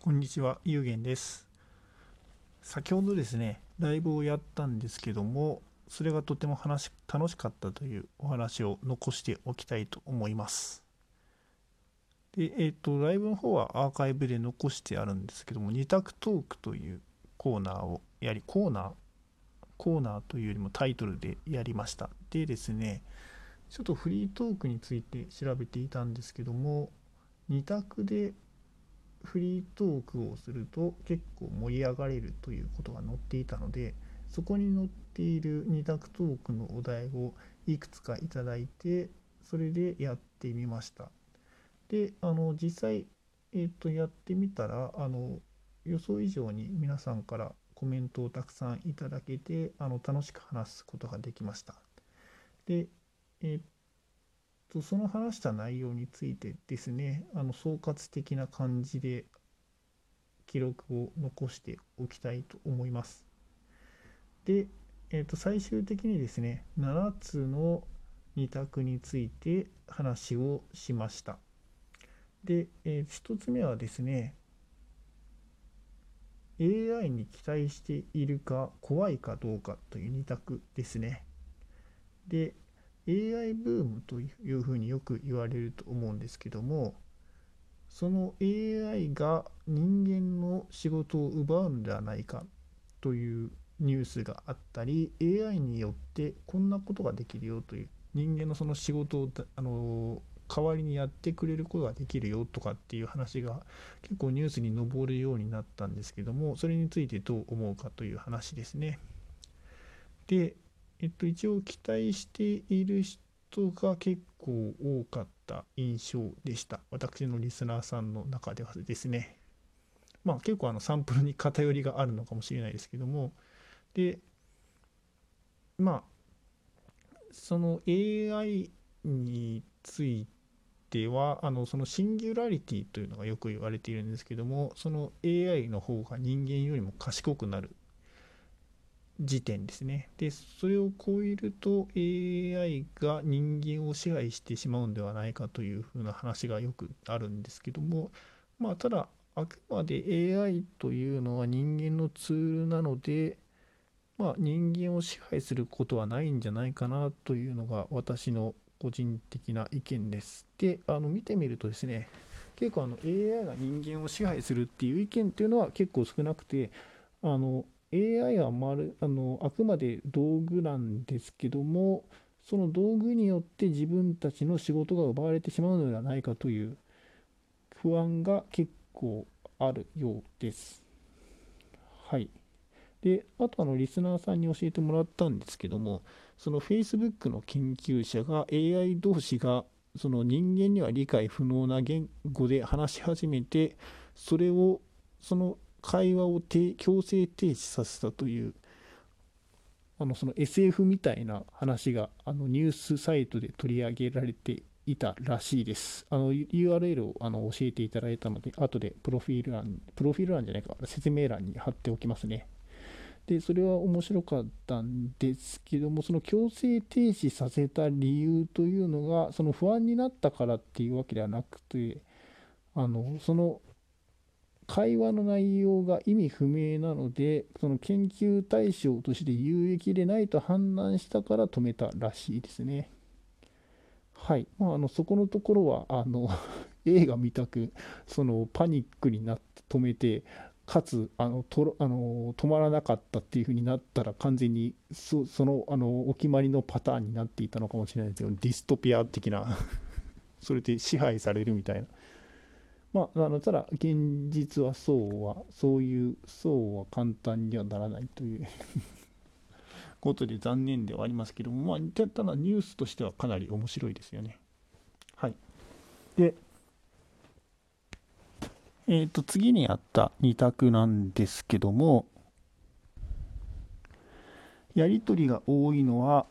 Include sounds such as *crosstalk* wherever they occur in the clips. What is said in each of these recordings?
こんにちは、ゆうげんです。先ほどですね、ライブをやったんですけども、それがとても話楽しかったというお話を残しておきたいと思います。で、えっ、と、ライブの方はアーカイブで残してあるんですけども、二択トークというコーナーをやり、コーナーコーナーというよりもタイトルでやりました。でですね、ちょっとフリートークについて調べていたんですけども、二択でフリートークをすると結構盛り上がれるということが載っていたのでそこに載っている二択トークのお題をいくつかいただいてそれでやってみました。であの実際、えー、とやってみたらあの予想以上に皆さんからコメントをたくさんいただけてあの楽しく話すことができました。でえーとその話した内容についてですねあの総括的な感じで記録を残しておきたいと思います。で、えー、と最終的にですね7つの2択について話をしました。で、え1つ目はですね AI に期待しているか怖いかどうかという2択ですね。で AI ブームというふうによく言われると思うんですけどもその AI が人間の仕事を奪うのではないかというニュースがあったり AI によってこんなことができるよという人間のその仕事をあの代わりにやってくれることができるよとかっていう話が結構ニュースに上るようになったんですけどもそれについてどう思うかという話ですね。でえっと、一応期待している人が結構多かった印象でした。私のリスナーさんの中ではですね。まあ結構あのサンプルに偏りがあるのかもしれないですけども。で、まあ、その AI については、あのそのシンギュラリティというのがよく言われているんですけども、その AI の方が人間よりも賢くなる時点ですね。で、それを超えると AI が人間を支配してしまうんではないかというふうな話がよくあるんですけども、まあ、ただ、あくまで AI というのは人間のツールなので、まあ、人間を支配することはないんじゃないかなというのが私の個人的な意見です。で、あの見てみるとですね、結構あの AI が人間を支配するっていう意見っていうのは結構少なくて、あの AI はまるあのあくまで道具なんですけどもその道具によって自分たちの仕事が奪われてしまうのではないかという不安が結構あるようです。はい。で、あとあのリスナーさんに教えてもらったんですけどもその Facebook の研究者が AI 同士がその人間には理解不能な言語で話し始めてそれをその会話を強制停止させたというあのその SF みたいな話があのニュースサイトで取り上げられていたらしいです。あの URL をあの教えていただいたので、後でプロフィール欄、プロフィール欄じゃないか、説明欄に貼っておきますね。で、それは面白かったんですけども、その強制停止させた理由というのが、その不安になったからっていうわけではなくて、あのその会話の内容が意味不明なので、その研究対象として有益でないと判断したから止めたらしいですね。はい。まあ、あのそこのところは、あの *laughs* 映画見たく、そのパニックになって止めて、かつあのとあの止まらなかったっていう風になったら完全にそそのあのお決まりのパターンになっていたのかもしれないですけどディストピア的な *laughs* それで支配されるみたいなまあ、あのただ現実はそうはそういうそうは簡単にはならないという *laughs* ことで残念ではありますけども、まあ、ただニュースとしてはかなり面白いですよね。はい。で、えっ、ー、と次にあった2択なんですけどもやり取りが多いのは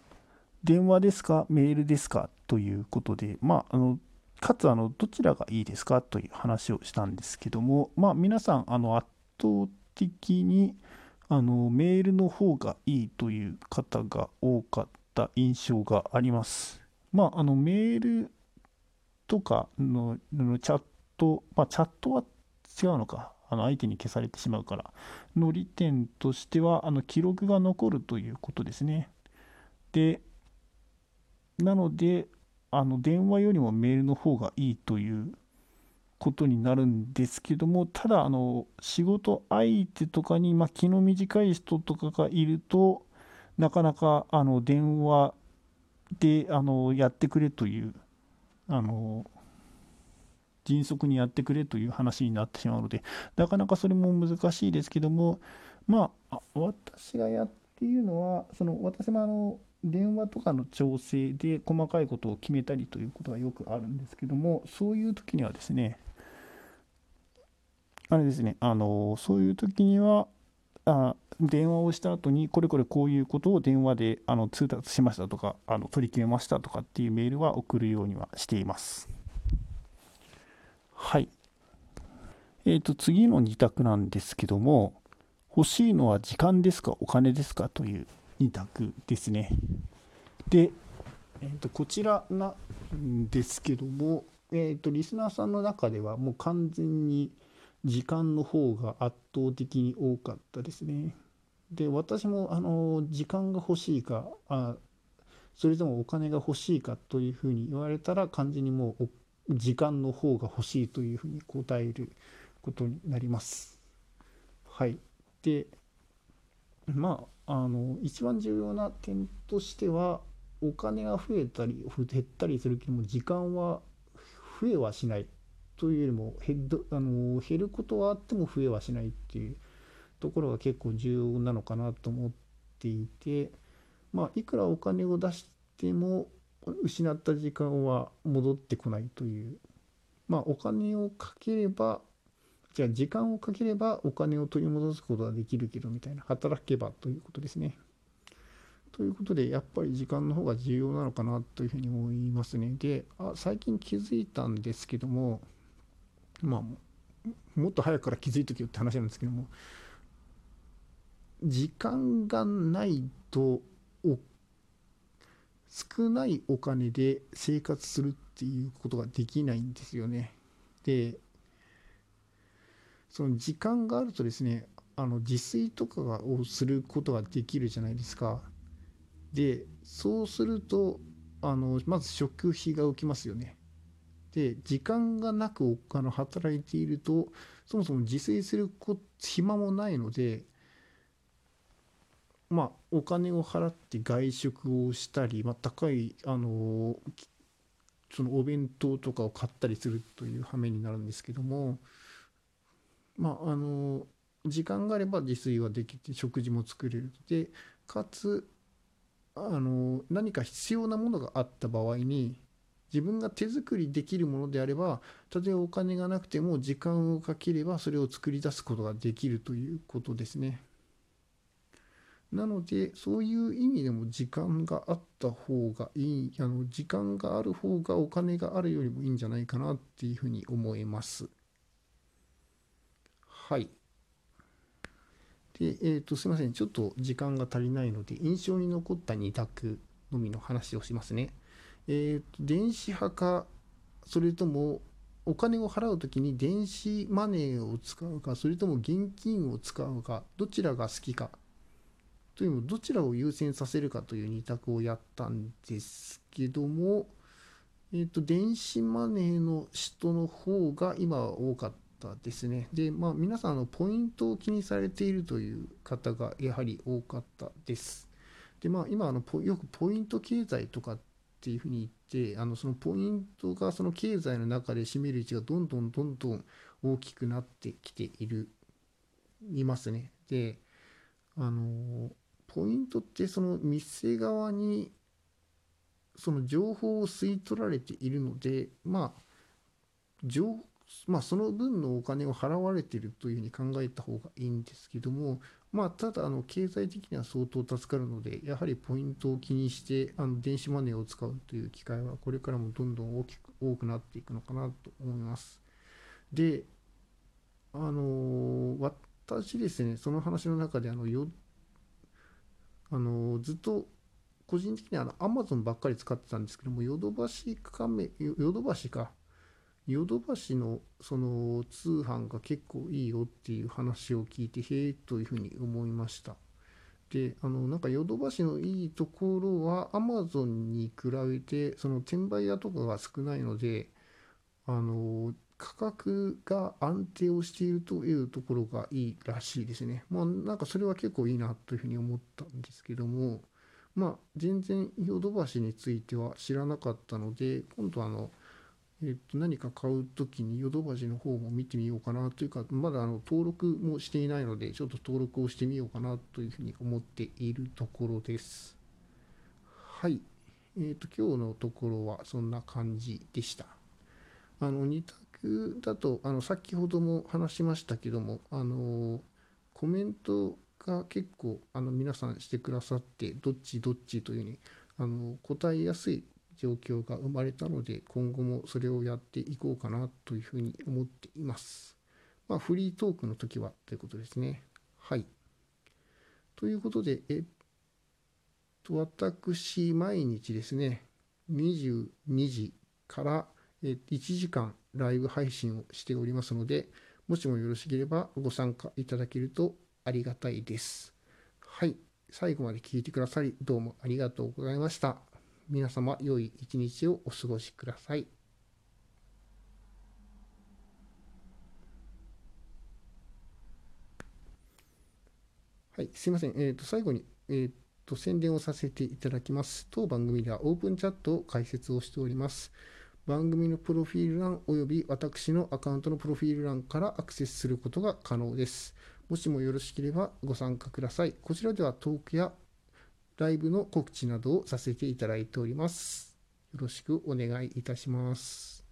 電話ですかメールですかということでまああのかつあのどちらがいいですかという話をしたんですけども、まあ、皆さんあの圧倒的にあのメールの方がいいという方が多かった印象があります。まあ、あのメールとかののチャット、まあ、チャットは違うのか。あの相手に消されてしまうからの利点としてはあの記録が残るということですね。でなのであの電話よりもメールの方がいいということになるんですけどもただあの仕事相手とかに、まあ、気の短い人とかがいるとなかなかあの電話であのやってくれというあの迅速にやってくれという話になってしまうのでなかなかそれも難しいですけどもまあ私がやっているのはその私もあの電話とかの調整で細かいことを決めたりということがよくあるんですけどもそういう時にはですねあれですねあのそういう時にはあ電話をした後にこれこれこういうことを電話であの通達しましたとかあの取り決めましたとかっていうメールは送るようにはしています。はい。えっ、ー、と次の2択なんですけども欲しいのは時間ですかお金ですかという2択ですね。で、えー、とこちらなんですけども、えー、とリスナーさんの中ではもう完全に時間の方が圧倒的に多かったですね。で私もあの時間が欲しいかあそれともお金が欲しいかというふうに言われたら完全にもう時間の方が欲しいというふうに答えることになります。はい。でまああの一番重要な点としてはお金が増えたり減ったりするけども時間は増えはしないというよりも減あの減ることはあっても増えはしないっていうところが結構重要なのかなと思っていてまあいくらお金を出しても失った時間は戻ってこないという。まあお金をかければじゃあ時間をかければお金を取り戻すことができるけどみたいな働けばということですね。ということでやっぱり時間の方が重要なのかなというふうに思いますね。であ最近気づいたんですけどもまあもっと早くから気づいとけよって話なんですけども時間がないと少ないお金で生活するっていうことができないんですよね。でその時間があるとですねあの自炊とかをすることができるじゃないですか。でそうするとあのまず食費が浮きますよね。で時間がなくあの働いているとそもそも自炊する暇もないのでまあお金を払って外食をしたり、まあ、高いあのそのお弁当とかを買ったりするという羽目になるんですけどもまああの時間があれば自炊はできて食事も作れるでかつあの何か必要なものがあった場合に自分が手作りできるものであれば例えばお金がなくても時間をかければそれを作り出すことができるということですね。なのでそういう意味でも時間があった方がいいあの時間がある方がお金があるよりもいいんじゃないかなっていうふうに思います。はい。で、えっ、ー、と、すいません。ちょっと時間が足りないので、印象に残った2択のみの話をしますね。えっ、ー、と、電子派か、それとも、お金を払うときに電子マネーを使うか、それとも現金を使うか、どちらが好きか、というのどちらを優先させるかという2択をやったんですけども、えっ、ー、と、電子マネーの人の方が今は多かった。ったですね。で、まあ、皆さん、のポイントを気にされているという方がやはり多かったです。で、まあ、今あのよくポイント経済とかっていうふうに言って、あのそのポイントがその経済の中で占める位置がどんどんどんどん大きくなってきている、いますね。で、あの、ポイントってその店側にその情報を吸い取られているので、まあ、情まあ、その分のお金を払われているというふうに考えた方がいいんですけども、まあ、ただあの経済的には相当助かるのでやはりポイントを気にしてあの電子マネーを使うという機会はこれからもどんどん大きく多くなっていくのかなと思います。であの私ですねその話の中であのよあのずっと個人的にはあの Amazon ばっかり使ってたんですけどもヨドバシカメヨドバシかヨドバシのその通販が結構いいよっていう話を聞いて、へえというふうに思いました。で、あの、なんかヨドバシのいいところは、アマゾンに比べて、その転売屋とかが少ないので、あの、価格が安定をしているというところがいいらしいですね。まあ、なんかそれは結構いいなというふうに思ったんですけども、まあ、全然ヨドバシについては知らなかったので、今度あの、えっと、何か買うときにヨドバシの方も見てみようかなというか、まだあの登録もしていないので、ちょっと登録をしてみようかなというふうに思っているところです。はい。えっと、今日のところはそんな感じでした。あの、2択だと、あの、先ほども話しましたけども、あの、コメントが結構、あの、皆さんしてくださって、どっちどっちというふうに、あの、答えやすい状況が生まれたので、今後もそれをやっていこうかなというふうに思っています。まあ、フリートークの時はということですね。はい。ということで、えっと、私、毎日ですね、22時から1時間ライブ配信をしておりますので、もしもよろしければご参加いただけるとありがたいです。はい。最後まで聞いてくださり、どうもありがとうございました。皆様良い一日をお過ごしください。はい、すいません。えっ、ー、と、最後に、えっ、ー、と、宣伝をさせていただきます。当番組ではオープンチャットを開設をしております。番組のプロフィール欄及び私のアカウントのプロフィール欄からアクセスすることが可能です。もしもよろしければご参加ください。こちらではトークやライブの告知などをさせていただいております。よろしくお願いいたします。